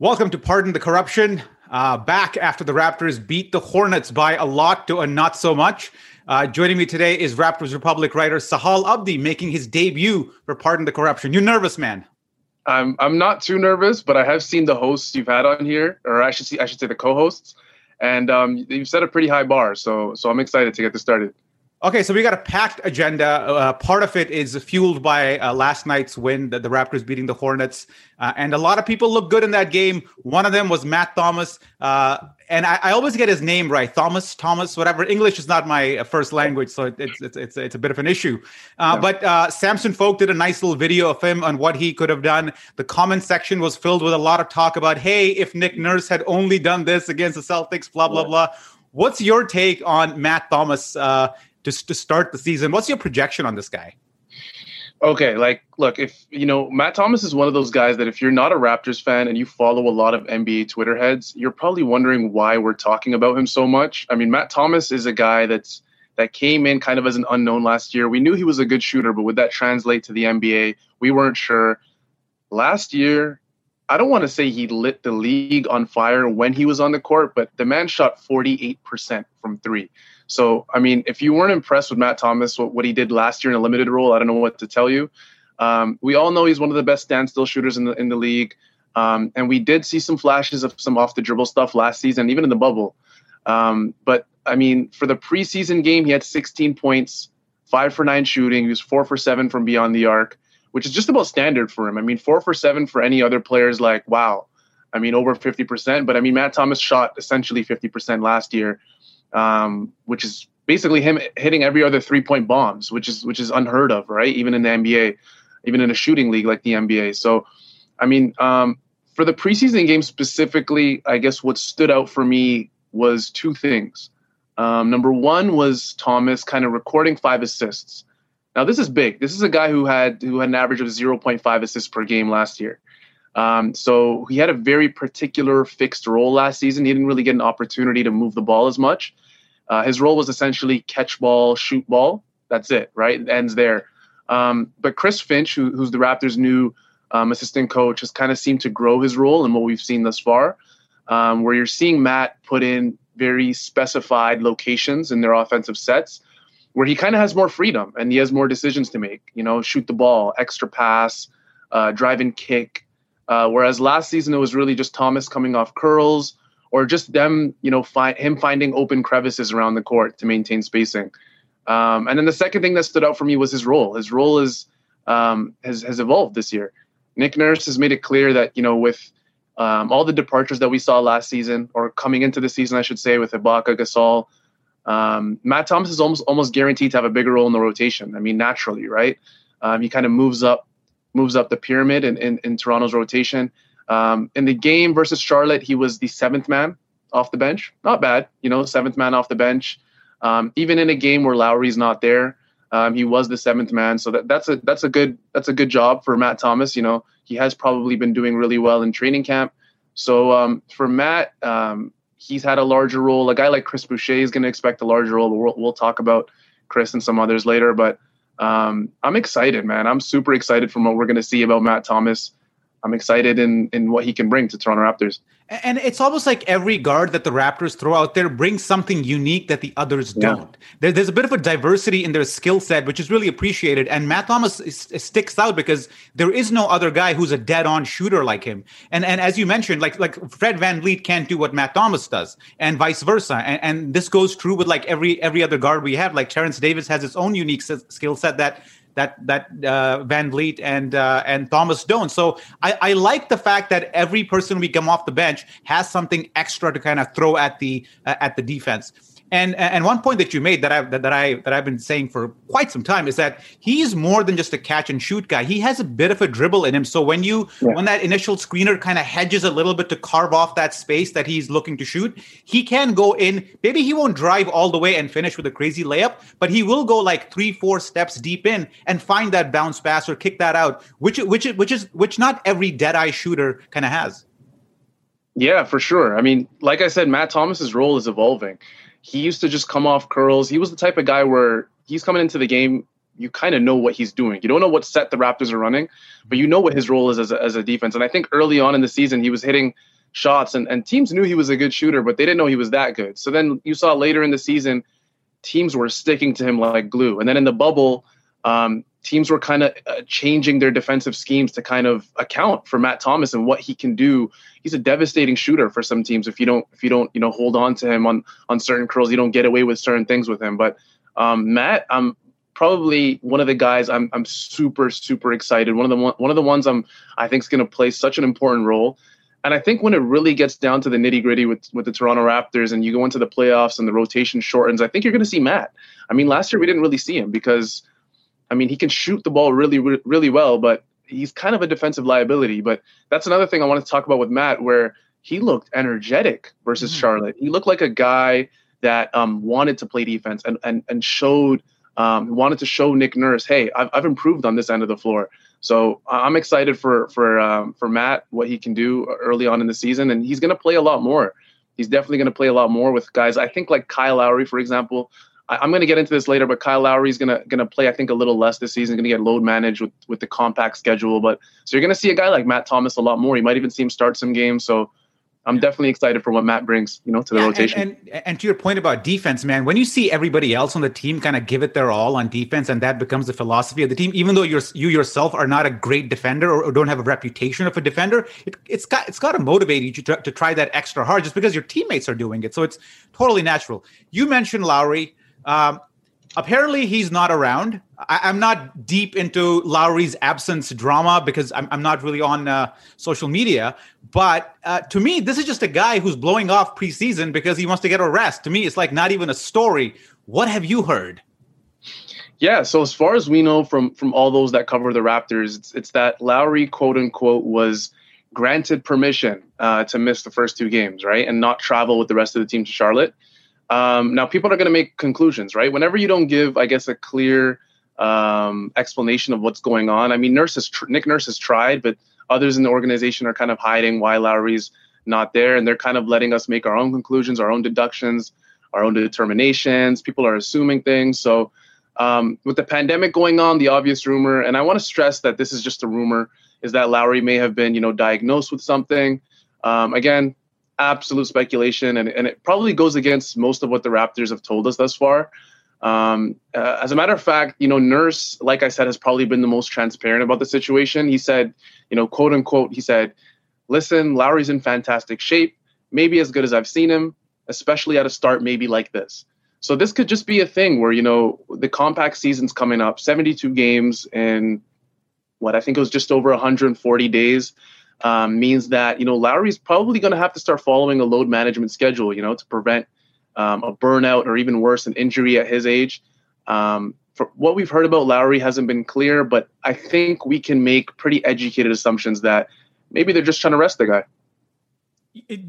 Welcome to Pardon the Corruption. Uh, back after the Raptors beat the Hornets by a lot to a not so much. Uh, joining me today is Raptors Republic writer Sahal Abdi making his debut for Pardon the Corruption. You nervous, man? I'm I'm not too nervous, but I have seen the hosts you've had on here, or I should see I should say the co-hosts, and um, you've set a pretty high bar. So so I'm excited to get this started. Okay, so we got a packed agenda. Uh, part of it is fueled by uh, last night's win, the, the, Raptors beating the Hornets, uh, and a lot of people look good in that game. One of them was Matt Thomas, uh, and I, I, always get his name right, Thomas, Thomas, whatever. English is not my uh, first language, so it's it's it's, it's a bit of an issue. Uh, yeah. But Samson Folk did a nice little video of him on what he could have done. The comment section was filled with a lot of talk about, hey, if Nick Nurse had only done this against the Celtics, blah blah blah. What's your take on Matt Thomas? To, to start the season. What's your projection on this guy? Okay, like, look, if you know, Matt Thomas is one of those guys that if you're not a Raptors fan and you follow a lot of NBA Twitter heads, you're probably wondering why we're talking about him so much. I mean, Matt Thomas is a guy that's that came in kind of as an unknown last year. We knew he was a good shooter, but would that translate to the NBA? We weren't sure. Last year, I don't want to say he lit the league on fire when he was on the court, but the man shot 48% from three. So, I mean, if you weren't impressed with Matt Thomas, what, what he did last year in a limited role, I don't know what to tell you. Um, we all know he's one of the best standstill shooters in the in the league, um, and we did see some flashes of some off the dribble stuff last season, even in the bubble. Um, but I mean, for the preseason game, he had 16 points, five for nine shooting. He was four for seven from beyond the arc, which is just about standard for him. I mean, four for seven for any other player is like wow. I mean, over 50%. But I mean, Matt Thomas shot essentially 50% last year um, which is basically him hitting every other three point bombs, which is which is unheard of, right? Even in the NBA, even in a shooting league like the NBA. So, I mean, um, for the preseason game specifically, I guess what stood out for me was two things. Um, number one was Thomas kind of recording five assists. Now this is big. This is a guy who had who had an average of 0.5 assists per game last year. Um, so he had a very particular fixed role last season. He didn't really get an opportunity to move the ball as much. Uh, his role was essentially catch ball, shoot ball. That's it, right? It ends there. Um, but Chris Finch, who, who's the Raptors' new um, assistant coach, has kind of seemed to grow his role in what we've seen thus far, um, where you're seeing Matt put in very specified locations in their offensive sets where he kind of has more freedom and he has more decisions to make. You know, shoot the ball, extra pass, uh, drive and kick. Uh, whereas last season it was really just Thomas coming off curls or just them, you know, find him finding open crevices around the court to maintain spacing. Um, and then the second thing that stood out for me was his role. His role is um, has has evolved this year. Nick Nurse has made it clear that you know with um, all the departures that we saw last season or coming into the season, I should say, with Ibaka, Gasol, um, Matt Thomas is almost almost guaranteed to have a bigger role in the rotation. I mean, naturally, right? Um, he kind of moves up moves up the pyramid in, in, in Toronto's rotation. Um, in the game versus Charlotte, he was the seventh man off the bench. Not bad, you know, seventh man off the bench. Um, even in a game where Lowry's not there, um, he was the seventh man. So that, that's a that's a good that's a good job for Matt Thomas. You know, he has probably been doing really well in training camp. So um, for Matt, um, he's had a larger role. A guy like Chris Boucher is going to expect a larger role. We'll, we'll talk about Chris and some others later, but um, I'm excited, man. I'm super excited from what we're going to see about Matt Thomas. I'm excited in in what he can bring to Toronto Raptors. And it's almost like every guard that the Raptors throw out there brings something unique that the others yeah. don't. There, there's a bit of a diversity in their skill set, which is really appreciated. And Matt Thomas is, is sticks out because there is no other guy who's a dead-on shooter like him. And and as you mentioned, like like Fred VanVleet can't do what Matt Thomas does, and vice versa. And, and this goes true with like every every other guard we have. Like Terrence Davis has his own unique skill set that that that uh, VanVleet and uh, and Thomas don't. So I, I like the fact that every person we come off the bench has something extra to kind of throw at the uh, at the defense. And and one point that you made that I that, that I that I've been saying for quite some time is that he's more than just a catch and shoot guy. He has a bit of a dribble in him. So when you yeah. when that initial screener kind of hedges a little bit to carve off that space that he's looking to shoot, he can go in. Maybe he won't drive all the way and finish with a crazy layup, but he will go like three, four steps deep in and find that bounce pass or kick that out, which which which is which not every dead eye shooter kind of has. Yeah, for sure. I mean, like I said, Matt Thomas's role is evolving he used to just come off curls. He was the type of guy where he's coming into the game, you kind of know what he's doing. You don't know what set the Raptors are running, but you know what his role is as a, as a defense. And I think early on in the season, he was hitting shots, and, and teams knew he was a good shooter, but they didn't know he was that good. So then you saw later in the season, teams were sticking to him like glue. And then in the bubble, um, teams were kind of uh, changing their defensive schemes to kind of account for Matt Thomas and what he can do. He's a devastating shooter for some teams. If you don't, if you don't, you know, hold on to him on on certain curls, you don't get away with certain things with him. But um, Matt, I'm probably one of the guys I'm I'm super super excited. One of the one of the ones I'm I think is going to play such an important role. And I think when it really gets down to the nitty gritty with, with the Toronto Raptors and you go into the playoffs and the rotation shortens, I think you're going to see Matt. I mean, last year we didn't really see him because I mean, he can shoot the ball really, really well, but he's kind of a defensive liability. But that's another thing I want to talk about with Matt, where he looked energetic versus mm-hmm. Charlotte. He looked like a guy that um, wanted to play defense and and and showed um, wanted to show Nick Nurse, hey, I've, I've improved on this end of the floor. So I'm excited for for um, for Matt what he can do early on in the season, and he's going to play a lot more. He's definitely going to play a lot more with guys. I think like Kyle Lowry, for example, I, am going to get into this later, but Kyle Lowry is going to going to play, I think, a little less this season. Going to get load managed with with the compact schedule, but so you're going to see a guy like Matt Thomas a lot more. You might even see him start some games. So I'm definitely excited for what Matt brings, you know, to the yeah, rotation. And, and, and to your point about defense, man, when you see everybody else on the team kind of give it their all on defense, and that becomes the philosophy of the team, even though you're you yourself are not a great defender or, or don't have a reputation of a defender, it, has got it's got to motivate you to, to try that extra hard just because your teammates are doing it. So it's totally natural. You mentioned Lowry. Um, apparently he's not around. I, am not deep into Lowry's absence drama because I'm, I'm not really on uh, social media. But uh, to me, this is just a guy who's blowing off preseason because he wants to get a rest. To me, it's like not even a story. What have you heard? Yeah, so as far as we know from from all those that cover the Raptors, it's, it's that Lowry quote unquote was granted permission uh, to miss the first two games, right, and not travel with the rest of the team to Charlotte. Um, now, people are going to make conclusions, right? Whenever you don't give, I guess, a clear um, explanation of what's going on. I mean, Nurse has tr- Nick Nurse has tried, but others in the organization are kind of hiding why Lowry's not there, and they're kind of letting us make our own conclusions, our own deductions, our own determinations. People are assuming things. So, um, with the pandemic going on, the obvious rumor, and I want to stress that this is just a rumor, is that Lowry may have been, you know, diagnosed with something. Um, again, absolute speculation, and, and it probably goes against most of what the Raptors have told us thus far. Um, uh, as a matter of fact, you know, Nurse, like I said, has probably been the most transparent about the situation. He said, you know, quote unquote, he said, listen, Lowry's in fantastic shape, maybe as good as I've seen him, especially at a start maybe like this. So this could just be a thing where, you know, the compact season's coming up, 72 games in what I think it was just over 140 days um, means that you know Lowry's probably going to have to start following a load management schedule, you know, to prevent um, a burnout or even worse, an injury at his age. Um, for what we've heard about Lowry hasn't been clear, but I think we can make pretty educated assumptions that maybe they're just trying to rest the guy.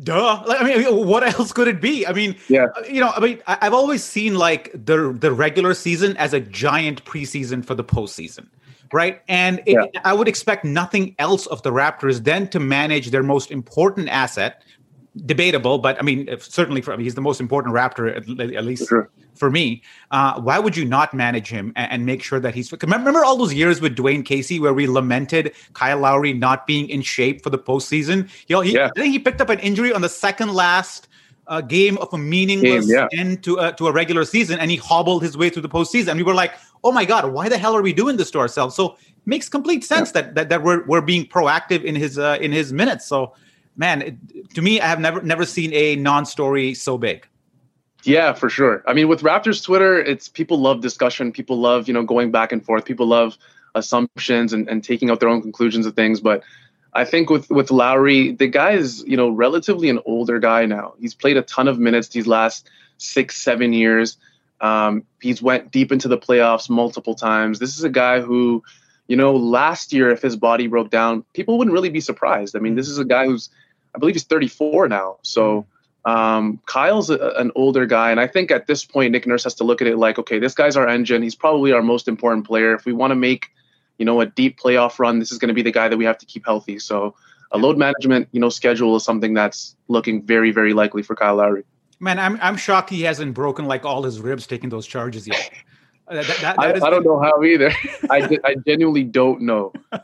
Duh. Like, I mean, what else could it be? I mean, yeah. You know, I mean, I've always seen like the the regular season as a giant preseason for the postseason right? And it, yeah. I would expect nothing else of the Raptors than to manage their most important asset. Debatable, but I mean, certainly for, I mean, he's the most important Raptor, at, at least sure. for me. Uh, why would you not manage him and, and, make sure that he's? Remember all those years with Dwane Casey where we lamented Kyle Lowry not being in shape for the postseason. He, he yeah. I think he picked up an injury on the second last uh, game of a meaningless game, yeah. end to uh, to a regular season, and he hobbled his way through the postseason. And we were like, oh my god, why the hell are we doing this to ourselves? So makes complete sense yeah. that, that that we're we're being proactive in his uh, in his minutes. So man, it, to me, I have never never seen a non-story so big. Yeah, for sure. I mean, with Raptors Twitter, it's people love discussion. People love you know going back and forth. People love assumptions and, and taking out their own conclusions of things. But I think with with Lowry, the guy is you know relatively an older guy now. He's played a ton of minutes these last six, seven years. Um, he's went deep into the playoffs multiple times. This is a guy who, you know, last year if his body broke down, people wouldn't really be surprised. I mean, this is a guy who's, I believe he's 34 now. So um, Kyle's a, an older guy, and I think at this point Nick Nurse has to look at it like, okay, this guy's our engine. He's probably our most important player. If we want to make, you know, a deep playoff run, this is going to be the guy that we have to keep healthy. So a load management, you know, schedule is something that's looking very, very likely for Kyle Lowry. Man, I'm I'm shocked he hasn't broken like all his ribs taking those charges yet. Uh, that, that, that I, I, don't know how either. I, I genuinely don't know.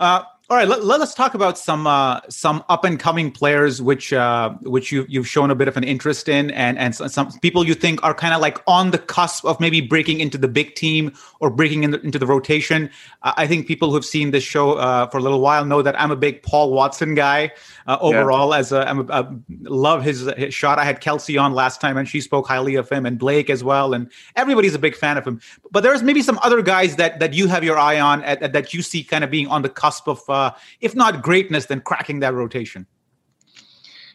Uh, all right, let, us talk about some uh, some up and coming players, which uh, which you you've shown a bit of an interest in, and and some people you think are kind of like on the cusp of maybe breaking into the big team or breaking in the, into the rotation. Uh, I think people who've seen this show uh, for a little while know that I'm a big Paul Watson guy uh, overall. Yeah. As a, I'm a, a, love his, his shot. I had Kelsey on last time, and she spoke highly of him, and Blake as well, and everybody's a big fan of him. But there's maybe some other guys that that you have your eye on at, that you see kind of being on the cusp of uh, if not greatness, then cracking that rotation.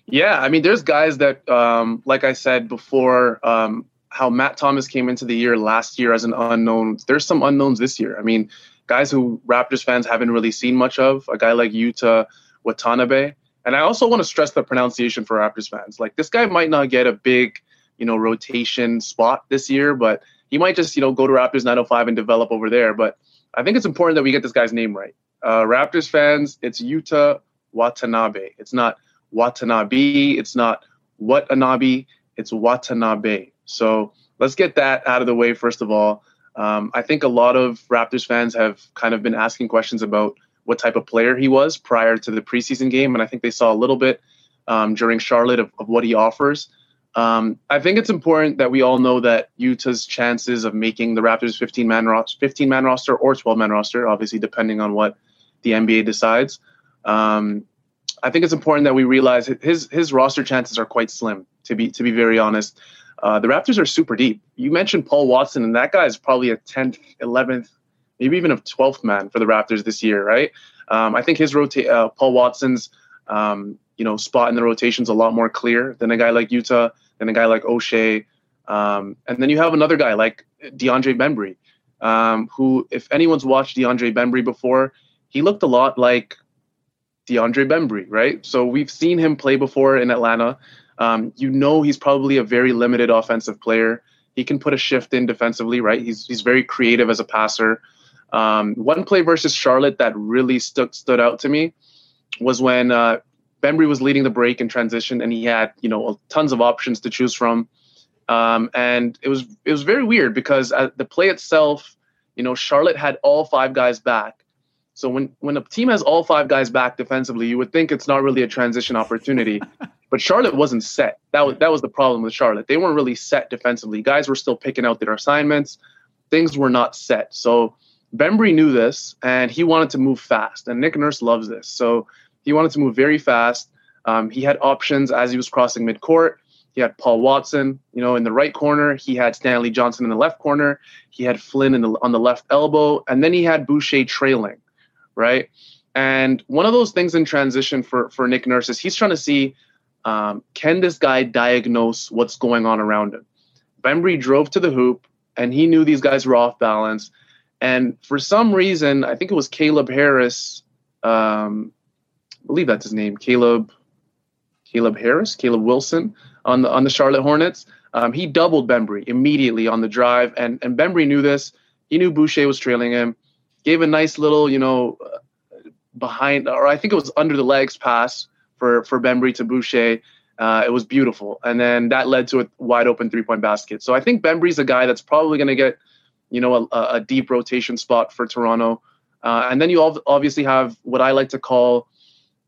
Yeah, I mean, there's guys that, um, like I said before, um, how Matt Thomas came into the year last year as an unknown. There's some unknowns this year. I mean, guys who Raptors fans haven't really seen much of. A guy like Yuta Watanabe, and I also want to stress the pronunciation for Raptors fans. Like this guy might not get a big, you know, rotation spot this year, but he might just, you know, go to Raptors 905 and develop over there. But I think it's important that we get this guy's name right. Uh, Raptors fans, it's Yuta Watanabe. It's not Watanabe. It's not Watanabe. It's Watanabe. So let's get that out of the way first of all. Um, I think a lot of Raptors fans have kind of been asking questions about what type of player he was prior to the preseason game, and I think they saw a little bit um, during Charlotte of, of, what he offers. Um, I think it's important that we all know that Yuta's chances of making the Raptors 15 man ro- 15 man roster or 12 man roster, obviously depending on what the NBA decides. Um, I think it's important that we realize his his roster chances are quite slim. To be to be very honest, uh, the Raptors are super deep. You mentioned Paul Watson, and that guy is probably a tenth, eleventh, maybe even a twelfth man for the Raptors this year, right? Um, I think his rotate uh, Paul Watson's um, you know spot in the rotation is a lot more clear than a guy like Yuta, than a guy like Oshae, um, and then you have another guy like DeAndre Bembry, um, who if anyone's watched DeAndre Bembry before, he looked a lot like DeAndre Bembry, right? So we've seen him play before in Atlanta. Um, you know he's probably a very limited offensive player. He can put a shift in defensively, right? He's he's very creative as a passer. Um, one play versus Charlotte that really stood stood out to me was when uh, Bembry was leading the break in transition, and he had you know tons of options to choose from. Um, and it was it was very weird because uh, the play itself, you know, Charlotte had all five guys back, so when when a team has all five guys back defensively, you would think it's not really a transition opportunity. but Charlotte wasn't set. That was that was the problem with Charlotte. They weren't really set defensively. Guys were still picking out their assignments. Things were not set. So Bembry knew this and he wanted to move fast. And Nick Nurse loves this. So he wanted to move very fast. Um, he had options as he was crossing midcourt. He had Paul Watson, you know, in the right corner. He had Stanley Johnson in the left corner. He had Flynn in the, on the left elbow, and then he had Boucher trailing right? And one of those things in transition for for Nick Nurse is he's trying to see um, can this guy diagnose what's going on around him. Bembry drove to the hoop and he knew these guys were off balance. And for some reason, I think it was Caleb Harris. Um, I believe that's his name, Caleb. Caleb Harris, Caleb Wilson on the on the Charlotte Hornets. Um, he doubled Bembry immediately on the drive, and and Bembry knew this. He knew Boucher was trailing him gave a nice little, you know, behind, or I think it was under the legs pass for for Bembry to Boucher. Uh, it was beautiful, and then that led to a wide open three point basket. So I think Bembry's a guy that's probably going to get, you know, a, a, deep rotation spot for Toronto. Uh, and then you obviously have what I like to call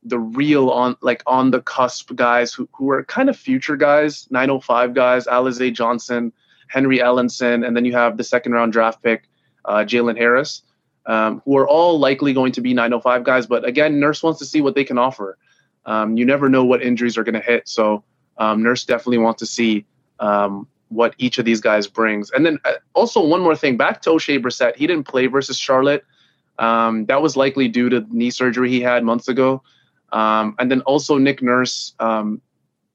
the real on like on the cusp guys who, who are kind of future guys, 905 guys, Alize Johnson, Henry Ellenson, and then you have the second round draft pick, uh, Jalen Harris um, who are all likely going to be 905 guys. But again, Nurse wants to see what they can offer. Um, you never know what injuries are going to hit. So um, Nurse definitely wants to see um, what each of these guys brings. And then uh, also one more thing, back to Oshae Brissett, he didn't play versus Charlotte. Um, that was likely due to knee surgery he had months ago. Um, and then also Nick Nurse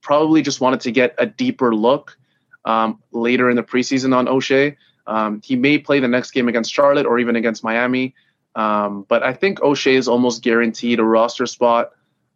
probably just wanted to get a deeper look later in the preseason on Oshae. Um, he may play the next game against Charlotte or even against Miami. Um, but I think Oshae is almost guaranteed a roster spot.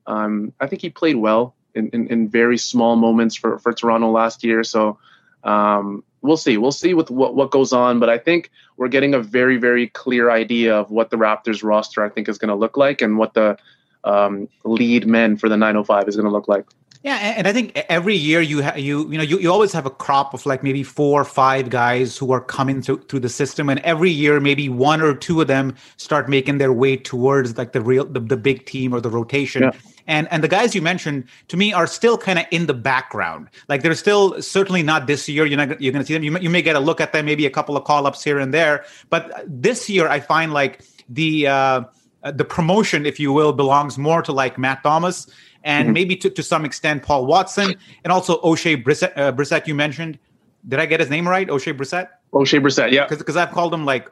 Um, I think he played well in, in, in, very small moments for, for Toronto last year. So um, we'll see. We'll see with what, what goes on. But I think we're getting a very, very clear idea of what the Raptors roster I think is going to look like and what the um, lead men for the 905 is going to look like. Yeah, and I think every year you ha- you you know you, you always have a crop of like maybe four or five guys who are coming through through the system, and every year maybe one or two of them start making their way towards like the real the, the big team or the rotation. Yeah. And and the guys you mentioned to me are still kind of in the background. Like they're still certainly not this year. You're not you're going to see them. You may, you may get a look at them, maybe a couple of call ups here and there. But this year, I find like the uh, the promotion, if you will, belongs more to like Matt Thomas and mm-hmm. maybe to, to some extent Paul Watson, and also Oshae Brissett, uh, Brissett. You mentioned. Did I get his name right? Oshae Brissett. Oshae Brissett, yeah. Because I've called him like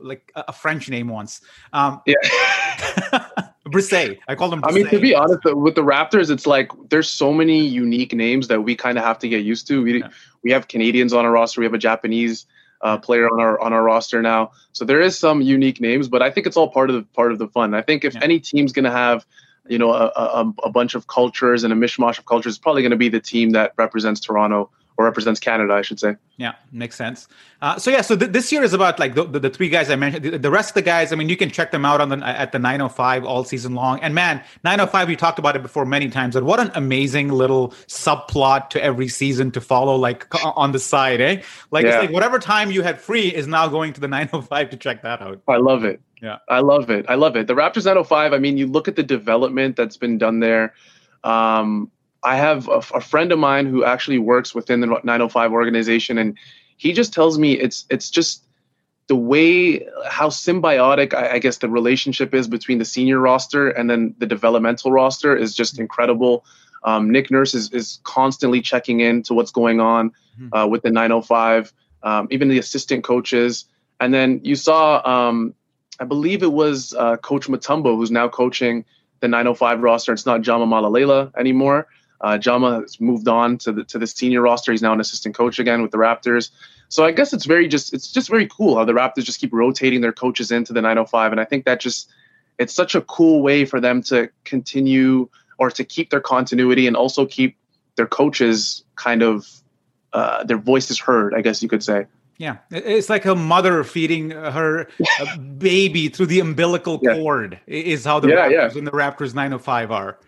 like a French name once. Um, yeah. Brissett. I called him. Brissett. I mean, to be honest, with the Raptors, it's like there's so many unique names that we kind of have to get used to. We yeah. we have Canadians on our roster. We have a Japanese uh, player on our on our roster now. So there is some unique names, but I think it's all part of the part of the fun. I think if yeah. any team's going to have you know, a, a, a, bunch of cultures and a mishmash of cultures is probably going to be the team that represents Toronto or represents Canada, I should say. Yeah, makes sense. Uh, so yeah, so th- this year is about like the, the, the, three guys I mentioned. The, the, rest of the guys, I mean, you can check them out on the at the 905 all season long. And man, 905, we talked about it before many times. But what an amazing little subplot to every season to follow, like on the side, eh? Like yeah. it's like whatever time you had free is now going to the 905 to check that out. I love it. Yeah, I love it. I love it. The Raptors 905. I mean, you look at the development that's been done there. Um, I have a, a, friend of mine who actually works within the 905 organization, and he just tells me it's it's just the way how symbiotic I, I, guess the relationship is between the senior roster and then the developmental roster is just incredible. Um, Nick Nurse is, is constantly checking in to what's going on hmm. uh, with the 905, um, even the assistant coaches. And then you saw um, I believe it was uh, Coach Mutombo, who's now coaching the 905 roster. It's not Jama Mahlalela anymore. Uh, Jama has moved on to the to the senior roster. He's now an assistant coach again with the Raptors. So I guess it's very just it's just very cool how the Raptors just keep rotating their coaches into the 905, and I think that just it's such a cool way for them to continue or to keep their continuity and also keep their coaches kind of uh, their voices heard. I guess you could say. Yeah, it's like a mother feeding her baby through the umbilical yeah. cord. Is how the yeah, Raptors yeah. and the Raptors 905 are.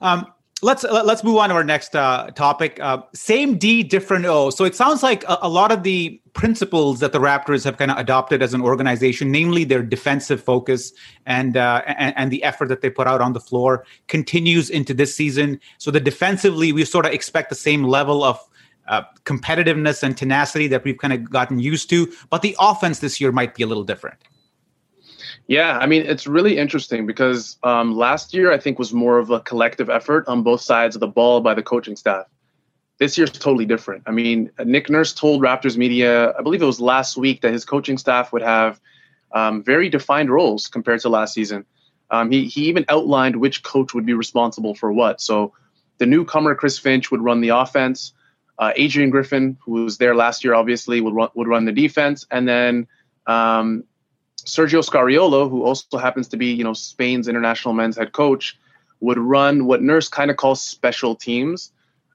Um, let's let's move on to our next uh, topic. Uh, same D, different O. So it sounds like a, a, lot of the principles that the Raptors have kind of adopted as an organization, namely their defensive focus and, uh, and, and the effort that they put out on the floor, continues into this season. So the defensively, we sort of expect the same level of uh, competitiveness and tenacity that we've kind of gotten used to. But the offense this year might be a little different. Yeah, I mean, it's really interesting because um, last year I think was more of a collective effort on both sides of the ball by the coaching staff. This year's totally different. I mean, Nick Nurse told Raptors media, I believe it was last week, that his coaching staff would have um, very defined roles compared to last season. Um, he, he even outlined which coach would be responsible for what. So the newcomer, Chris Finch, would run the offense. Uh, Adrian Griffin, who was there last year, obviously would run, would run the defense, and then um, Sergio Scariolo, who also happens to be, you know, Spain's international men's head coach, would run what Nurse kind of calls special teams.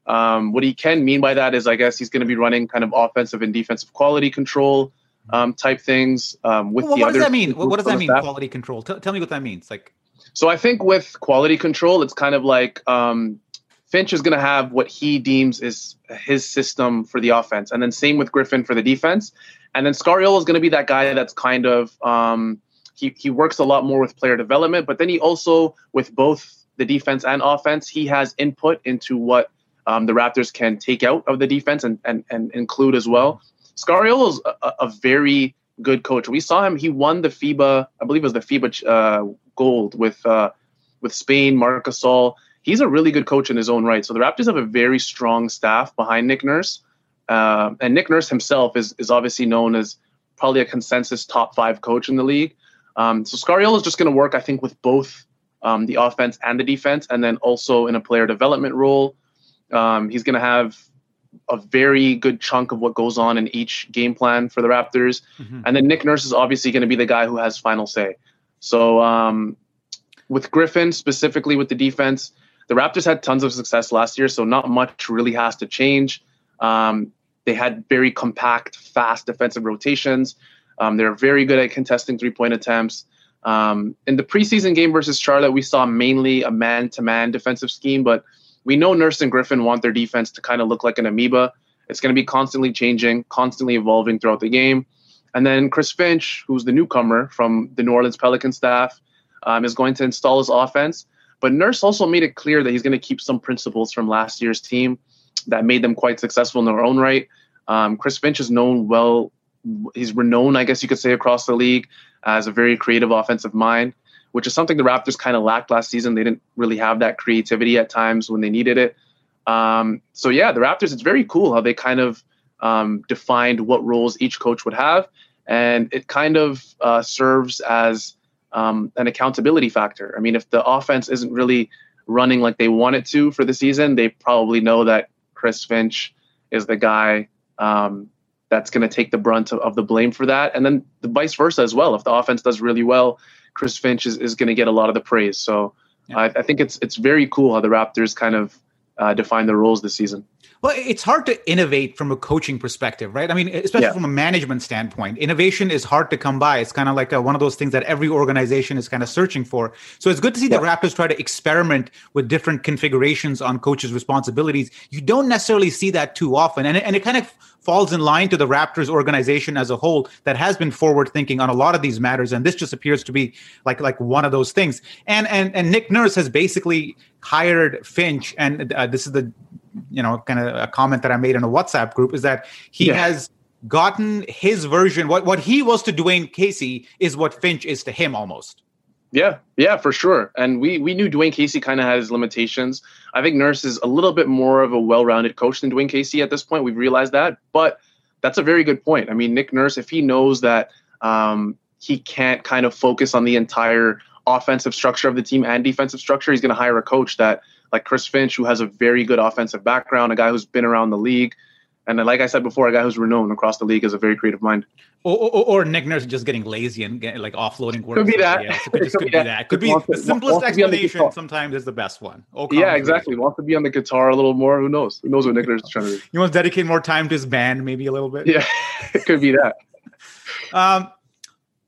Um, what he can mean by that is, I guess, he's going to be running kind of offensive and defensive quality control um, type things. Um, with well, the what does that mean? What does that mean? Staff. Quality control. T- tell me what that means. Like, so I think with quality control, it's kind of like um, Finch is going to have what he deems is his system for the offense, and then same with Griffin for the defense. And then Scariolo is going to be that guy that's kind of um, he he works a lot more with player development, but then he also with both the defense and offense, he has input into what um, the Raptors can take out of the defense and and, and include as well. Scariolo is a, a, very good coach. We saw him; he won the FIBA, I believe it was the FIBA uh, gold with uh, with Spain, Marc Gasol he's a really good coach in his own right. So the Raptors have a very strong staff behind Nick Nurse. Uh, and Nick Nurse himself is, is obviously known as probably a consensus top five coach in the league. Um, so Scariolo is just going to work, I think, with both um, the offense and the defense, and then also in a player development role. Um, he's going to have a very good chunk of what goes on in each game plan for the Raptors. Mm-hmm. And then Nick Nurse is obviously going to be the guy who has final say. So um, with Griffin, specifically with the defense, the Raptors had tons of success last year, so not much really has to change. Um, they had very compact, fast defensive rotations. Um, they're very good at contesting three point attempts. Um, in the preseason game versus Charlotte, we saw mainly a man to man defensive scheme, but we know Nurse and Griffin want their defense to kind of look like an amoeba. It's going to be constantly changing, constantly evolving throughout the game. And then Chris Finch, who's the newcomer from the New Orleans Pelican staff, um, is going to install his offense. But Nurse also made it clear that he's going to keep some principles from last year's team that made them quite successful in their own right. Um, Chris Finch is known well, he's renowned, I guess you could say, across the league as a very creative offensive mind, which is something the Raptors kind of lacked last season. They didn't really have that creativity at times when they needed it. Um, so, yeah, the Raptors, it's very cool how they kind of um, defined what roles each coach would have. And it kind of uh, serves as um, an accountability factor. I mean, if the offense isn't really running like they want it to for the season, they probably know that Chris Finch is the guy um, that's going to take the brunt of, of, the blame for that. And then the vice versa as well. If the offense does really well, Chris Finch is, is going to get a lot of the praise. So yeah. I, I, think it's it's very cool how the Raptors kind of uh, define the rules this season. Well, it's hard to innovate from a coaching perspective, right? I mean, especially yeah. from a management standpoint, innovation is hard to come by. It's kind of like a, one of those things that every organization is kind of searching for. So it's good to see yeah. the Raptors try to experiment with different configurations on coaches' responsibilities. You don't necessarily see that too often, and it, and it kind of falls in line to the Raptors organization as a whole that has been forward thinking on a lot of these matters, and this just appears to be like like one of those things. And and and Nick Nurse has basically hired Finch, and uh, this is the you know kind of a comment that I made in a WhatsApp group is that he yeah. has gotten his version. What what he was to Dwane Casey is what Finch is to him almost. Yeah, yeah, for sure. And we we knew Dwane Casey kind of had his limitations. I think Nurse is a little bit more of a well-rounded coach than Dwane Casey at this point. We've realized that, but that's a very good point. I mean, Nick Nurse, if he knows that um, he can't kind of focus on the entire offensive structure of the team and defensive structure, he's going to hire a coach that like Chris Finch, who has a very good offensive background, a guy who's been around the league. And like I said before, a guy who's renowned across the league as a very creative mind. Or, or, or Nick Nurse just getting lazy and getting, like offloading work. Could be that. Yeah, could, just, could, be that. that. Could be the simplest explanation. The sometimes is the best one. yeah, exactly. Wants to be on the guitar a little more. Who knows? Who knows what Nick Nurse is trying to do? He wants to dedicate more time to his band, maybe a little bit. Yeah, it could be that. Um,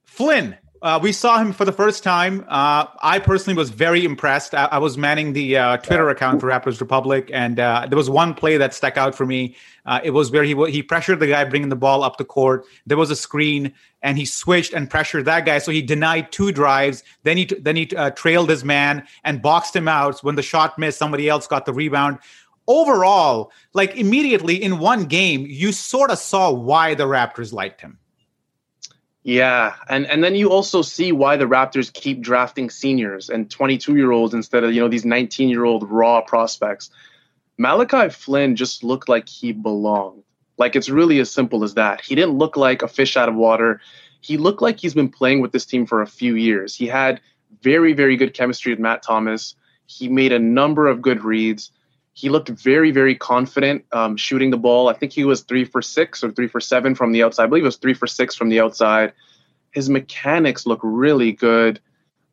Flynn, uh, we saw him for the first time. Uh, I personally was very impressed. I, I was manning the uh, Twitter account for Raptors Republic, and uh, there was one play that stuck out for me. Uh, it was where he he pressured the guy bringing the ball up the court. There was a screen, and he switched and pressured that guy. So he denied two drives. Then he then he uh, trailed his man and boxed him out. When the shot missed, somebody else got the rebound overall, like immediately in one game, you sort of saw why the Raptors liked him. Yeah, and and then you also see why the Raptors keep drafting seniors and 22 year olds instead of you know these 19 year old raw prospects. Malachi Flynn just looked like he belonged. Like it's really as simple as that. He didn't look like a fish out of water. He looked like he's been playing with this team for a few years. He had very very good chemistry with Matt Thomas. He made a number of good reads. He looked very, very confident um, shooting the ball. I think he was three for six or three for seven from the outside. I believe it was three for six from the outside. His mechanics look really good.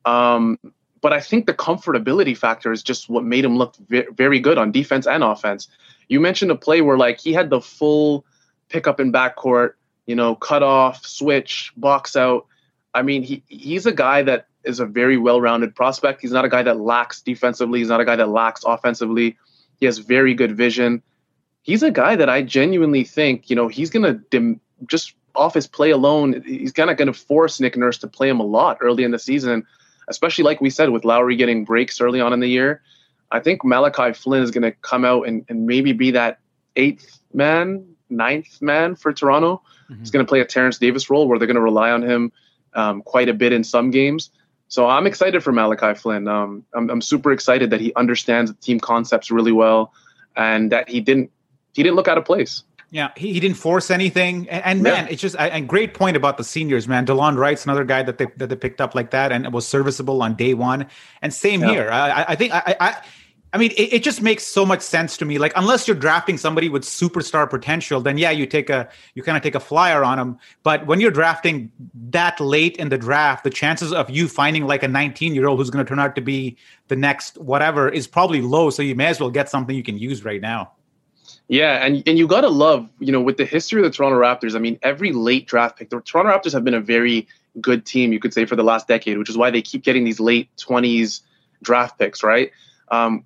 Um, but I think the comfortability factor is just what made him look very good on defense and offense. You mentioned a play where like he had the full pickup in backcourt, you know, cut off, switch, box out. I mean, he he's a guy that is a very well-rounded prospect. He's not a guy that lacks defensively. He's not a guy that lacks offensively. He has very good vision. He's a guy that I genuinely think, you know, he's going to dim- just off his play alone, he's kind of going to force Nick Nurse to play him a lot early in the season, especially like we said with Lowry getting breaks early on in the year. I think Malachi Flynn is going to come out and, and maybe be that eighth man, ninth man for Toronto. Mm-hmm. He's going to play a Terrence Davis role where they're going to rely on him um, quite a bit in some games. So I'm excited for Malachi Flynn. Um, I'm, I'm super excited that he understands the team concepts really well, and that he didn't he didn't look out of place. Yeah, he, he didn't force anything. And, and man, yeah. it's just a, a, great point about the seniors, man. Delon Wright's another guy that they that they picked up like that and was serviceable on day one. And same yeah. here. I, I think I, I I mean, it, it, just makes so much sense to me. Like, unless you're drafting somebody with superstar potential, then yeah, you take a you kind of take a flyer on them. But when you're drafting that late in the draft, the chances of you finding like a 19 year old who's going to turn out to be the next whatever is probably low. So you may as well get something you can use right now. Yeah, and and you gotta love, you know, with the history of the Toronto Raptors. I mean, every late draft pick, the Toronto Raptors have been a very good team, you could say, for the last decade, which is why they keep getting these late 20s draft picks, right? Um,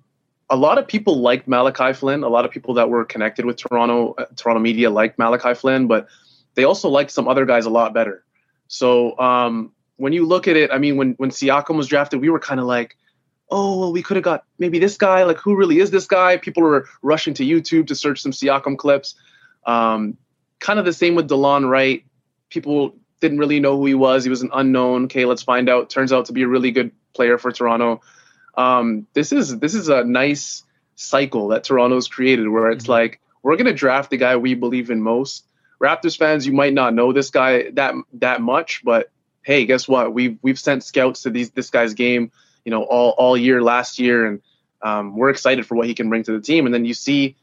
a lot of people liked Malachi Flynn. A lot of people that were connected with Toronto uh, Toronto media liked Malachi Flynn, but they also liked some other guys a lot better. So um, when you look at it, I mean, when when Siakam was drafted, we were kind of like, oh, well, we could have got maybe this guy. Like, who really is this guy? People were rushing to YouTube to search some Siakam clips. Um, kind of the same with Delon Wright. People didn't really know who he was. He was an unknown. Okay, let's find out. Turns out to be a really good player for Toronto um, this is this is a nice cycle that Toronto's created where it's mm-hmm. like we're gonna draft the guy we believe in most. Raptors fans, you might not know this guy that that much, but hey, guess what? We've we've sent scouts to these this guy's game, you know, all all year last year, and um, we're excited for what he can bring to the team. And then you see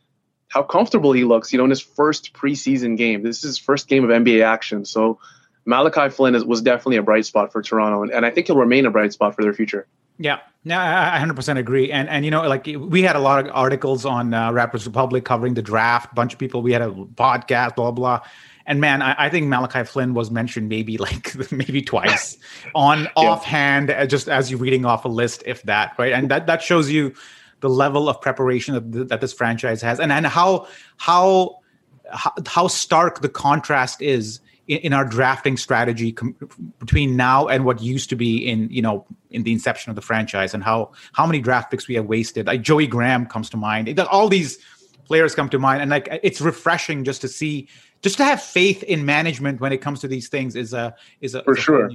how comfortable he looks, you know, in his first preseason game. This is his first game of NBA action. So Malachi Flynn is, was definitely a bright spot for Toronto, and, and I think he'll remain a bright spot for their future. Yeah, no, I 100% agree. And and you know, like we had a lot of articles on uh, Raptors Republic covering the draft. Bunch of people. We had a podcast, blah blah. And man, I, I think Malachi Flynn was mentioned maybe like maybe twice on yeah. offhand, uh, just as you're reading off a list, if that, right? And that that shows you the level of preparation that, that this franchise has, and and how how how stark the contrast is in, in our drafting strategy com- between now and what used to be in you know in the inception of the franchise and how how many draft picks we have wasted. Like joey graham comes to mind. All these players come to mind. And like it's refreshing just to see just to have faith in management when it comes to these things is a is a for is a sure.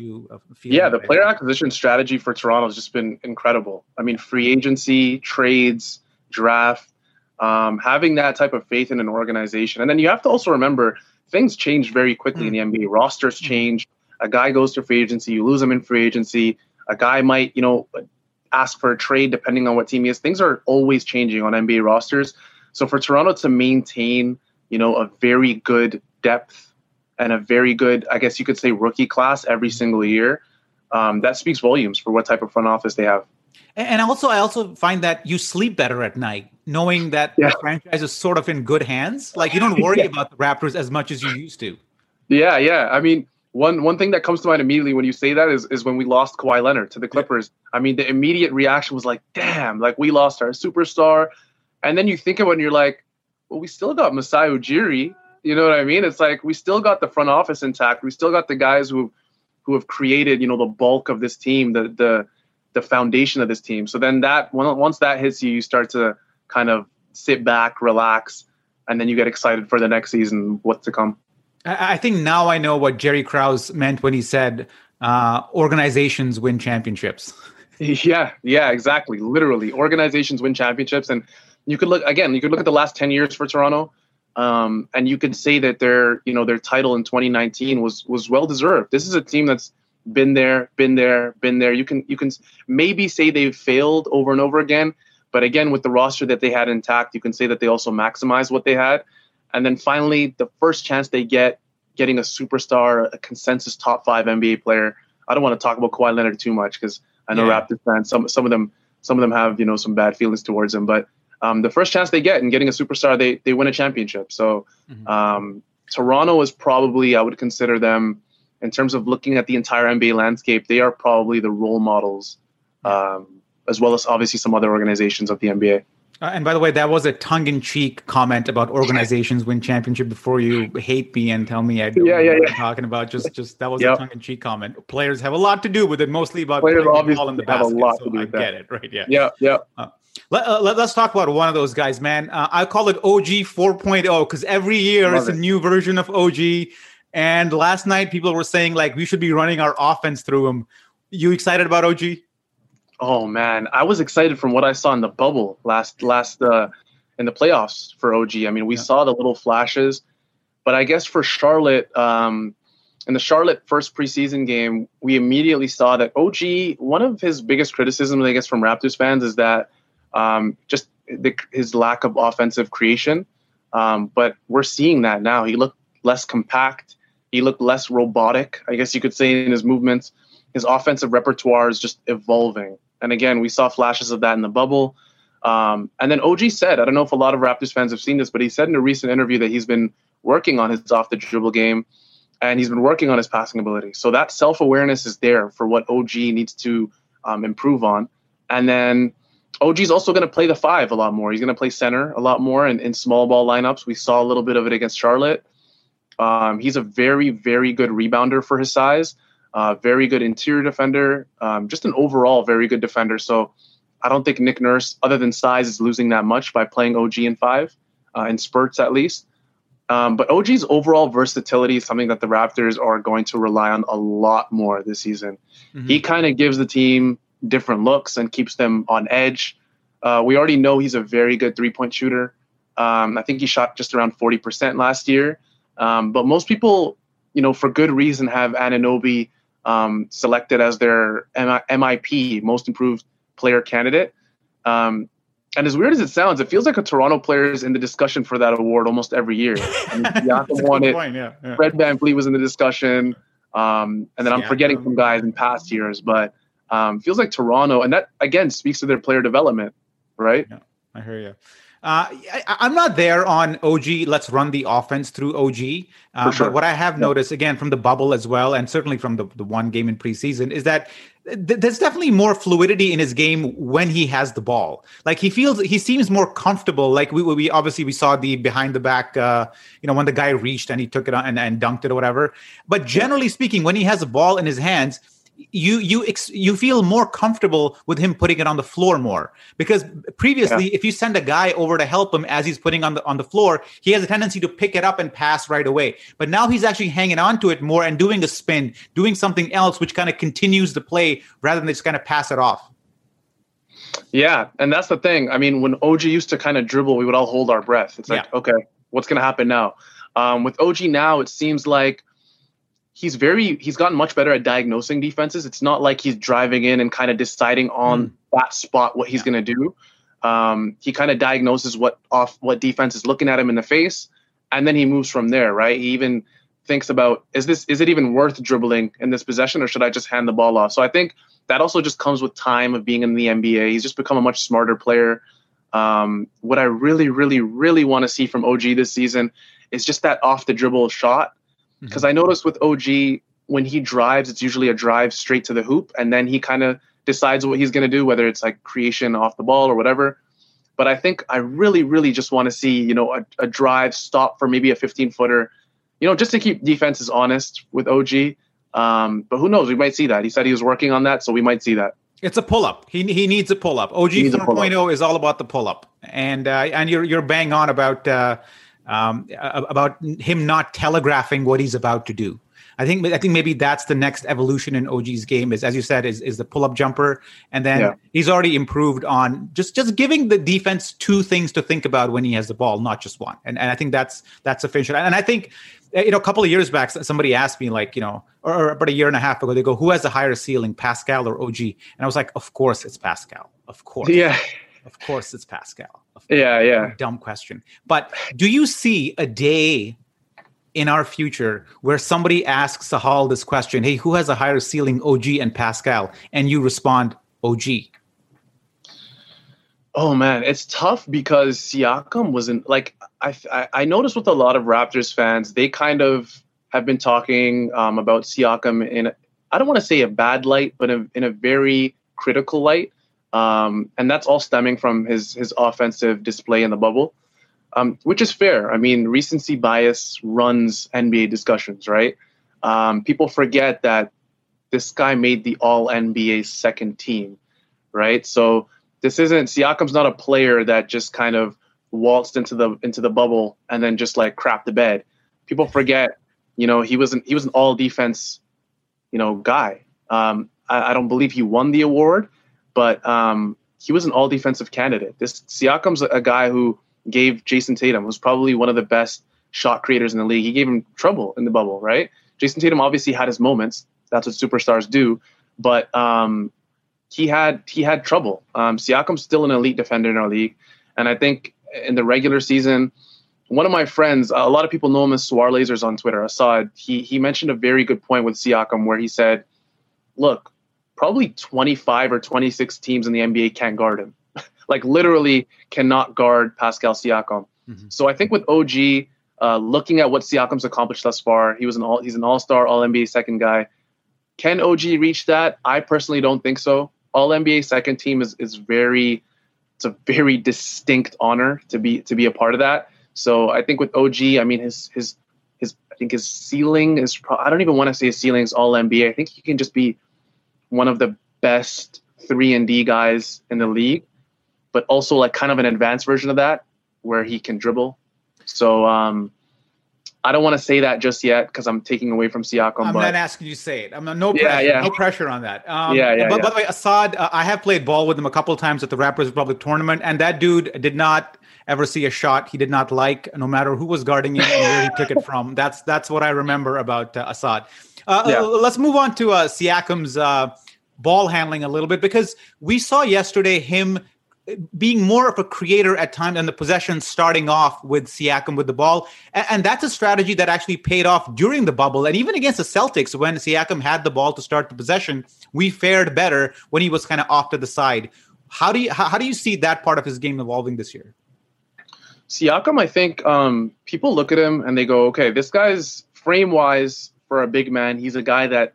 yeah the player acquisition strategy for toronto has just been incredible. I mean free agency trades draft um, having that type of faith in an organization. And then you have to also remember things change very quickly mm. in the NBA. Rosters hmm. change. A guy goes to free agency, you lose him in free agency. A guy might, you know, ask for a trade depending on what team he is. Things are always changing on NBA rosters. So for Toronto to maintain, you know, a very good depth and a very good, I guess you could say, rookie class every single year, um, that speaks volumes for what type of front office they have. And also, I also find that you sleep better at night, knowing that yeah. the franchise is sort of in good hands. Like you don't worry yeah. about the Raptors as much as you used to. Yeah, yeah. I mean, one one thing that comes to mind immediately when you say that is is when we lost Kawhi Leonard to the Clippers. I mean, the immediate reaction was like, "Damn!" Like we lost our superstar. And then you think of it, and you're like, "Well, we still got Masai Ujiri." You know what I mean? It's like we still got the front office intact. We still got the guys who who have created, you know, the bulk of this team, the the the foundation of this team. So then that once that hits you, you start to kind of sit back, relax, and then you get excited for the next season, what's to come. I think now I know what Jerry Krause meant when he said uh, organizations win championships. Yeah, yeah, exactly. Literally, organizations win championships, and you could look again. You could look at the last ten years for Toronto, um, and you could say that their, you know, their title in 2019 was was well deserved. This is a team that's been there, been there, been there. You can you can maybe say they've failed over and over again, but again, with the roster that they had intact, you can say that they also maximized what they had. And then finally, the first chance they get getting a superstar, a consensus top five NBA player. I don't want to talk about Kawhi Leonard too much because I know yeah. Raptors fans. Some some of them some of them have you know some bad feelings towards him, but um, the first chance they get in getting a superstar, they they win a championship. So mm-hmm. um, Toronto is probably I would consider them in terms of looking at the entire NBA landscape, they are probably the role models, um, as well as obviously some other organizations of the NBA. Uh, and by the way, that was a tongue-in-cheek comment about organizations win championship. Before you hate me and tell me I don't yeah, know yeah, what yeah. I'm talking about, just just that was yep. a tongue-in-cheek comment. Players have a lot to do with it, mostly about players obviously ball in the basket. Have a lot so to do I get it, right? Yeah, yeah, yeah. Uh, let, uh, let, us talk about one of those guys, man. Uh, I call it OG 4.0 because every year Love is it. a new version of OG. And last night, people were saying like we should be running our offense through him. You excited about OG? Oh man, I was excited from what I saw in the bubble last last uh, in the playoffs for OG. I mean, we yeah. saw the little flashes, but I guess for Charlotte, um, in the Charlotte first preseason game, we immediately saw that OG. One of his biggest criticisms, I guess, from Raptors fans is that um, just the, his lack of offensive creation. Um, but we're seeing that now. He looked less compact. He looked less robotic, I guess you could say, in his movements. His offensive repertoire is just evolving. And again, we saw flashes of that in the bubble. Um, and then OG said, I don't know if a lot of Raptors fans have seen this, but he said in a recent interview that he's been working on his off the dribble game and he's been working on his passing ability. So that self awareness is there for what OG needs to um, improve on. And then OG is also going to play the five a lot more. He's going to play center a lot more in, in small ball lineups. We saw a little bit of it against Charlotte. Um, he's a very, very good rebounder for his size, uh, very good interior defender, um, just an overall very good defender. So I don't think Nick Nurse, other than size, is losing that much by playing OG in five, uh, in spurts at least. Um, but OG's overall versatility is something that the Raptors are going to rely on a lot more this season. Mm-hmm. He kind of gives the team different looks and keeps them on edge. Uh, we already know he's a very good three point shooter. Um, I think he shot just around 40% last year. Um, but most people, you know, for good reason, have Anunoby um, selected as their MIP, most improved player candidate. Um, and as weird as it sounds, it feels like a Toronto player is in the discussion for that award almost every year. I mean, won it. Point, yeah, yeah. Fred was in the discussion. Um, and then I'm forgetting some guys in past years, but um, feels like Toronto, and that again speaks to their player development, right? Yeah, I hear you. Uh, I, am not there on OG. Let's run the offense through OG. Uh, sure. But what I have yeah. noticed, again, from the bubble as well, and certainly from the, the one game in preseason, is that th- there's definitely more fluidity in his game when he has the ball. Like he feels, he seems more comfortable. Like we, we obviously we saw the behind the back, uh, you know, when the guy reached and he took it on and, and dunked it or whatever. But generally speaking, when he has a ball in his hands, you you ex- you feel more comfortable with him putting it on the floor more. Because previously yeah. if you send a guy over to help him as he's putting on the on the floor he has a tendency to pick it up and pass right away. But now he's actually hanging on to it more and doing a spin doing something else which kind of continues the play rather than just kind of pass it off. Yeah and that's the thing. I mean when og used to kind of dribble we would all hold our breath. It's like yeah. okay what's going to happen now? Um, with og now it seems like he's very he's gotten much better at diagnosing defenses. It's not like he's driving in and kind of deciding on mm. that spot what he's yeah. going to do. Um, he kind of diagnoses what off what defense is looking at him in the face, and then he moves from there. Right? He even thinks about is this is it even worth dribbling in this possession or should I just hand the ball off? So I think that also just comes with time of being in the NBA. He's just become a much smarter player. Um, what I really, really, really want to see from OG this season is just that off the dribble shot because mm-hmm. I noticed with OG when he drives, it's usually a drive straight to the hoop, and then he kind of decides what he's going to do, whether it's like creation off the ball or whatever. But I think I really, really just want to see, you know, a, a drive stop for maybe a 15 footer, you know, just to keep defenses honest with OG. Um, but who knows? We might see that. He said he was working on that, so we might see that. It's a pull up. He, he needs a pull up. OG 4.0 is all about the pull up, and uh, and you're you're bang on about uh, um, about him not telegraphing what he's about to do. I think I think maybe that's the next evolution in OG's game is as you said is is the pull up jumper. And then yeah. he's already improved on just just giving the defense two things to think about when he has the ball not just one. And and I think that's that's sufficient. And I think eh, you know a couple of years back somebody asked me like you know or, or about a year and a half ago they go who has a higher ceiling Pascal or OG and I was like of course it's Pascal. Of course. Yeah of course it's Pascal yeah, yeah. Dumb question. But do you see a day in our future where somebody asks Sahal this question, hey, who has a higher ceiling, OG and Pascal? And you respond, OG. Oh man, it's tough because Siakam wasn't like I, I, I noticed with a lot of Raptors fans, they kind of have been talking um, about Siakam in I don't want to say a bad light, but in, in a very critical light. Um, and that's all stemming from his his offensive display in the bubble, um, which is fair. I mean, recency bias runs NBA discussions, right? Um, people forget that this guy made the All NBA second team, right? So this isn't Siakam's not a player that just kind of waltzed into the into the bubble and then just like crap the bed. People forget, you know, he wasn't he was an All Defense, you know, guy. Um, I, I don't believe he won the award but um, he was an all defensive candidate. This Siakam's a, guy who gave Jayson Tatum, who's probably one of the best shot creators in the league. He gave him trouble in the bubble, right? Jayson Tatum obviously had his moments. That's what superstars do. But um, he had he had trouble. Um, Siakam's still an elite defender in our league, and I think in the regular season, one of my friends, a lot of people know him as Swar Lasers on Twitter, Assad. He he mentioned a very good point with Siakam where he said, "Look, probably 25 or 26 teams in the NBA can't guard him, like literally cannot guard Pascal Siakam." Mm-hmm. So I think with OG, uh, looking at what Siakam's accomplished thus far, he was an all he's an All Star, All NBA second guy. Can OG reach that? I personally don't think so. All NBA second team is is very it's a very distinct honor to be to be a part of that. So I think with OG, I mean his his his I think his ceiling is pro- I don't even want to say his ceiling is all NBA. I think he can just be one of the best three and D guys in the league, but also like kind of an advanced version of that where he can dribble. So um, I don't want to say that just yet because I'm taking away from Siakam. I'm but, not asking you to say it. I'm not, no pressure. Yeah, yeah. No pressure on that. Um, yeah, yeah. But yeah. by the way, Assad, uh, I have played ball with him a couple of times at the Raptors Republic tournament, and that dude did not ever see a shot he did not like, no matter who was guarding him and where he took it from. That's that's what I remember about uh, Assad. Uh, yeah. uh, let's move on to uh, Siakam's uh, ball handling a little bit because we saw yesterday him being more of a creator at times and the possession starting off with Siakam with the ball. And, and, that's a strategy that actually paid off during the bubble. And even against the Celtics, when Siakam had the ball to start the possession, we fared better when he was kind of off to the side. How do you how, how do you see that part of his game evolving this year? Siakam, I think um, people look at him and they go, okay, this guy's frame wise for a big man. He's a guy that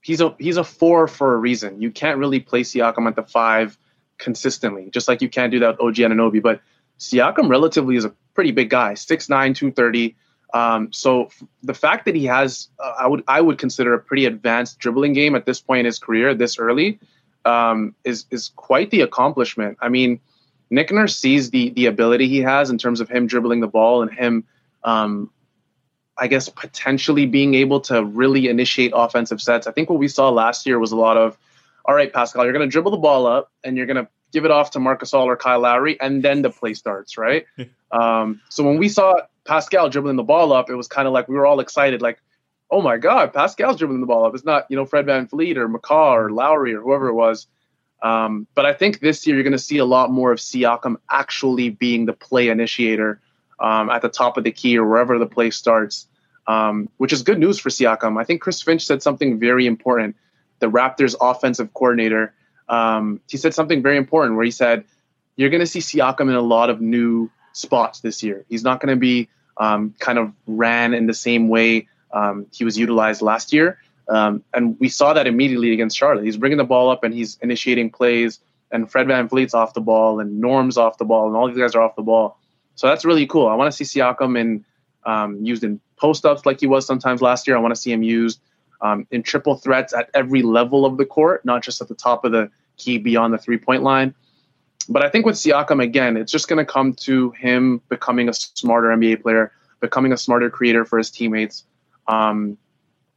he's a he's a four for a reason. You can't really play Siakam at the five consistently, just like you can't do that with OG Anunoby. But Siakam relatively is a pretty big guy, 6'9", 230. Um, so the fact that he has, uh, I would I would consider a pretty advanced dribbling game at this point in his career, this early, um, is is quite the accomplishment. I mean Nick Nurse sees the the ability he has in terms of him dribbling the ball and him, um, I guess, potentially being able to really initiate offensive sets. I think what we saw last year was a lot of, all right, Pascal, you're going to dribble the ball up and you're going to give it off to Marcus Gasol or Kyle Lowry, and then the play starts, right? um, so when we saw Pascal dribbling the ball up, it was kind of like we were all excited, like, oh my God, Pascal's dribbling the ball up. It's not, you know, Fred VanVleet or McCaw or Lowry or whoever it was. Um, but I think this year you're going to see a lot more of Siakam actually being the play initiator um, at the top of the key or wherever the play starts, um, which is good news for Siakam. I think Chris Finch said something very important. The Raptors offensive coordinator, um, he said something very important where he said, You're going to see Siakam in a lot of new spots this year. He's not going to be um, kind of ran in the same way um, he was utilized last year. Um, and we saw that immediately against Charlotte. He's bringing the ball up and he's initiating plays, and Fred VanVleet's off the ball, and Norm's off the ball, and all these guys are off the ball. So that's really cool. I want to see Siakam in, um, used in post ups like he was sometimes last year. I want to see him used um, in triple threats at every level of the court, not just at the top of the key beyond the three point line. But I think with Siakam, again, it's just going to come to him becoming a smarter NBA player, becoming a smarter creator for his teammates. Um,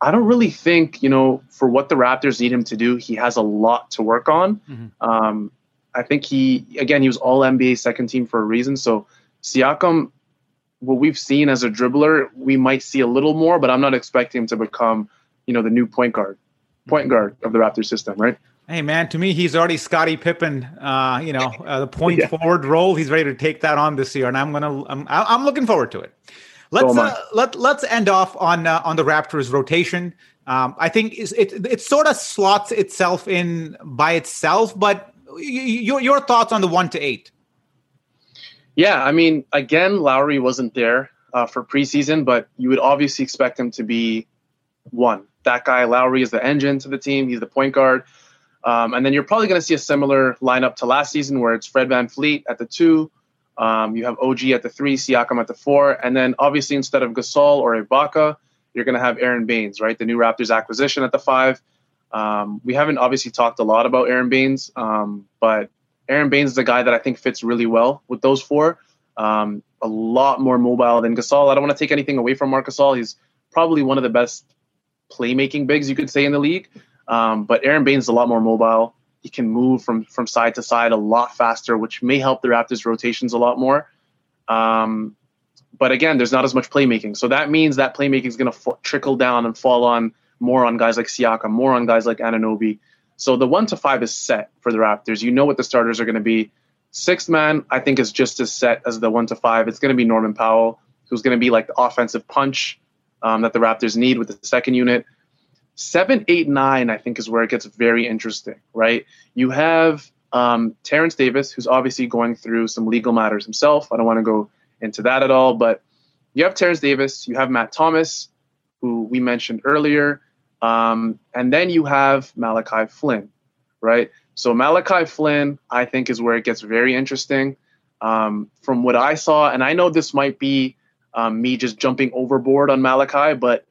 I don't really think, you know, for what the Raptors need him to do, he has a lot to work on. Mm-hmm. Um, I think he, again, he was all NBA second team for a reason. So Siakam, what we've seen as a dribbler, we might see a little more, but I'm not expecting him to become, you know, the new point guard, point guard of the Raptors system, right? Hey man, to me he's already Scottie Pippen. Uh, you know, uh, the point yeah. forward role. He's ready to take that on this year, and I'm gonna. I'm, I'm looking forward to it. Let's so uh, let let's end off on uh, on the Raptors rotation. Um, I think it it sort of slots itself in by itself, but your your thoughts on the one to eight? Yeah, I mean, again, Lowry wasn't there uh, for preseason, but you would obviously expect him to be one. That guy, Lowry, is the engine to the team. He's the point guard. Um, and then you're probably going to see a similar lineup to last season where it's Fred VanVleet at the two, um, you have OG at the three, Siakam at the four, and then obviously instead of Gasol or Ibaka, you're going to have Aron Baynes, right? The new Raptors acquisition at the five. Um, we haven't obviously talked a lot about Aron Baynes, um, but Aron Baynes is a guy that I think fits really well with those four. Um, a lot more mobile than Gasol. I don't want to take anything away from Marc Gasol. He's probably one of the best playmaking bigs you could say in the league. Um, but Aron Baynes is a lot more mobile. He can move from from side to side a lot faster, which may help the Raptors' rotations a lot more. Um, but again, there's not as much playmaking, so that means that playmaking is going to f- trickle down and fall on more on guys like Siakam, more on guys like Anunoby. So the one to five is set for the Raptors. You know what the starters are going to be. Sixth man, I think, is just as set as the one to five. It's going to be Norman Powell, who's going to be like the offensive punch um, that the Raptors need with the second unit. Seven, eight, nine, I think, is where it gets very interesting, right? You have um, Terence Davis, who's obviously going through some legal matters himself. I don't want to go into that at all, but you have Terence Davis, you have Matt Thomas, who we mentioned earlier, um, and then you have Malachi Flynn, right? So Malachi Flynn, I think, is where it gets very interesting. Um, from what I saw, and I know this might be um, me just jumping overboard on Malachi, but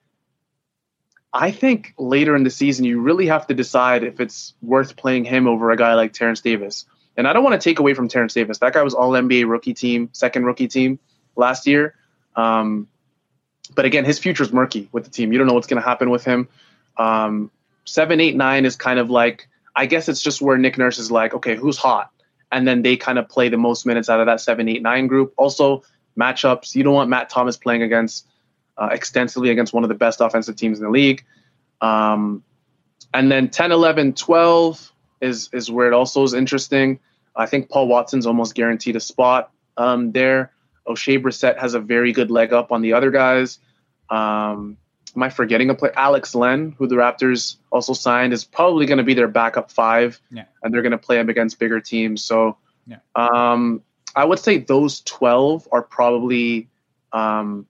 I think later in the season you really have to decide if it's worth playing him over a guy like Terence Davis. And I don't want to take away from Terence Davis. That guy was All NBA rookie team, second rookie team last year. Um, but again, his future is murky with the team. You don't know what's going to happen with him. Um, seven, eight, nine is kind of like I guess it's just where Nick Nurse is like, okay, who's hot, and then they kind of play the most minutes out of that seven, eight, nine group. Also, matchups. You don't want Matt Thomas playing against uh, extensively against one of the best offensive teams in the league. Um, and then 10, 11, 12 is is where it also is interesting. I think Paul Watson's almost guaranteed a spot um, there. Oshae Brissett has a very good leg up on the other guys. Um, am I forgetting a player? Alex Len, who the Raptors also signed, is probably going to be their backup five, yeah. and they're going to play him against bigger teams. So, yeah. um, I would say those twelve are probably. Um,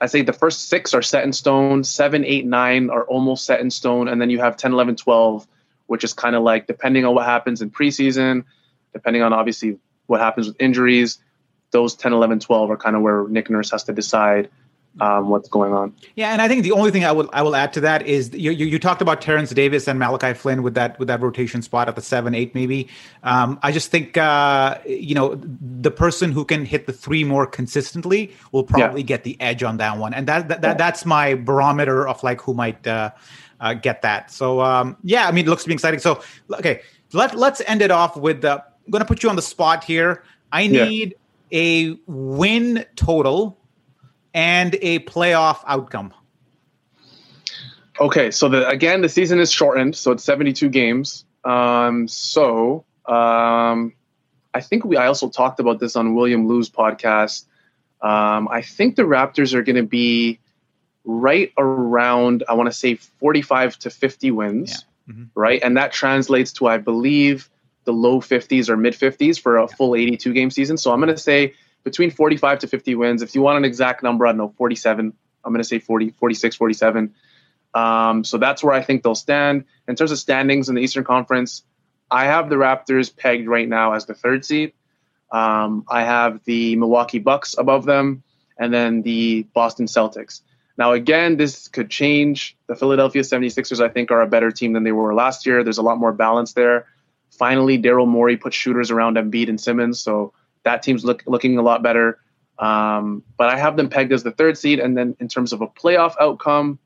I say the first six are set in stone, seven, eight, nine are almost set in stone, and then you have 10, 11, 12, which is kind of like depending on what happens in preseason, depending on obviously what happens with injuries, those 10, 11, 12 are kind of where Nick Nurse has to decide um, what's going on. Yeah, and I think the only thing I will I will add to that is you, you, you talked about Terence Davis and Malachi Flynn with that with that rotation spot at the seven eight maybe. Um, I just think uh, you know the person who can hit the three more consistently will probably yeah. get the edge on that one, and that, that, that that's my barometer of like who might uh, uh, get that. So um, yeah, I mean it looks to be exciting. So okay, let let's end it off with. Uh, I'm going to put you on the spot here. I need yeah. a win total and a playoff outcome. Okay, so the again the season is shortened, so it's 72 games. Um, so um, I think we I also talked about this on William Lou's podcast. Um, I think the Raptors are going to be right around I want to say 45 to 50 wins, yeah. mm-hmm. right? And that translates to I believe the low 50s or mid 50s for a yeah. full 82 game season. So I'm going to say between 45 to 50 wins. If you want an exact number, I don't know, 47. I'm going to say 40, 46, 47. Um, so that's where I think they'll stand. In terms of standings in the Eastern Conference, I have the Raptors pegged right now as the third seed. Um, I have the Milwaukee Bucks above them, and then the Boston Celtics. Now, again, this could change. The Philadelphia 76ers, I think, are a better team than they were last year. There's a lot more balance there. Finally, Daryl Morey put shooters around Embiid and Simmons, so that team's look, looking a lot better. Um, but I have them pegged as the third seed. And then in terms of a playoff outcome,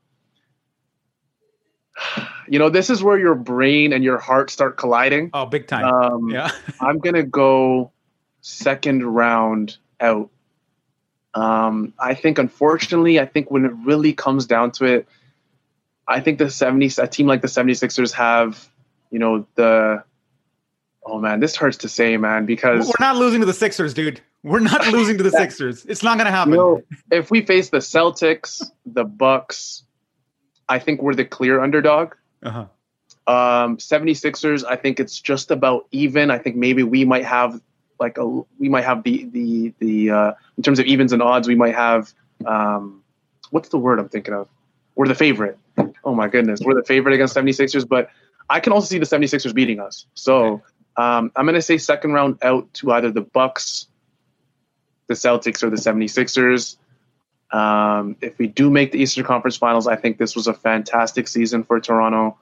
you know, this is where your brain and your heart start colliding. Oh, big time. Um, yeah. I'm going to go second round out. Um, I think, unfortunately, I think when it really comes down to it, I think the 70s, a team like the 76ers have, you know, the Oh man, this hurts to say, man, because we're not losing to the Sixers, dude. We're not losing to the Sixers. It's not going to happen. You know, if we face the Celtics, the Bucks, I think we're the clear underdog. Uh-huh. Um, 76ers, I think it's just about even. I think maybe we might have like a we might have the the the uh, in terms of evens and odds, we might have um, what's the word I'm thinking of? We're the favorite. Oh my goodness, we're the favorite against 76ers, but I can also see the 76ers beating us. So. Um, I'm going to say second round out to either the Bucks, the Celtics, or the 76ers. Um, if we do make the Eastern Conference Finals, I think this was a fantastic season for Toronto.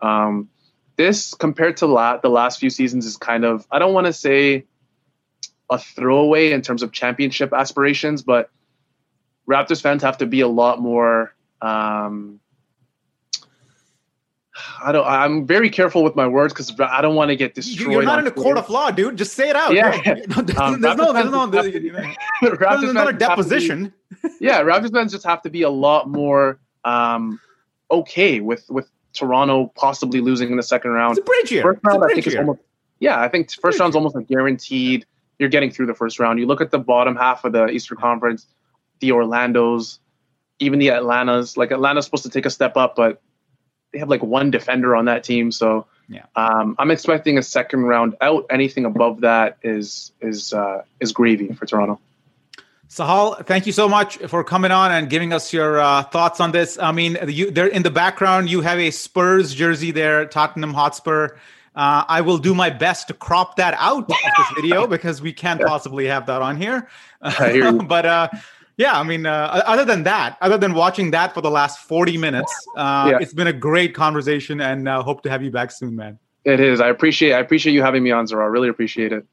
Um, this, compared to la- the last few seasons, is kind of, I don't want to say a throwaway in terms of championship aspirations, but Raptors fans have to be a lot more um, I don't. I'm very careful with my words because I don't want to get destroyed. You're not in a court of law, dude. Just say it out. Yeah. there's, um, there's no. There's no. There's, there's not a deposition. Be, yeah, Raptors fans just have to be a lot more um, okay with with Toronto possibly losing in the second round. It's a bridge year. First round, I think year. almost yeah. I think first round's almost like guaranteed. You're getting through the first round. You look at the bottom half of the Eastern Conference, the Orlando's, even the Atlantas. Like Atlanta's supposed to take a step up, but they have like one defender on that team. So Yeah. um, I'm expecting a second round out. Anything above that is is uh, is gravy for Toronto. Sahal, thank you so much for coming on and giving us your uh, thoughts on this. I mean, you there in the background, you have a Spurs jersey there, Tottenham Hotspur. Uh, I will do my best to crop that out of this video because we can't possibly have that on here. I hear you. but uh, yeah, I mean, uh, other than that, other than watching that for the last 40 minutes, uh, Yeah. it's been a great conversation and uh, hope to have you back soon, man. It is. I appreciate I appreciate you having me on, Zarar. Really appreciate it.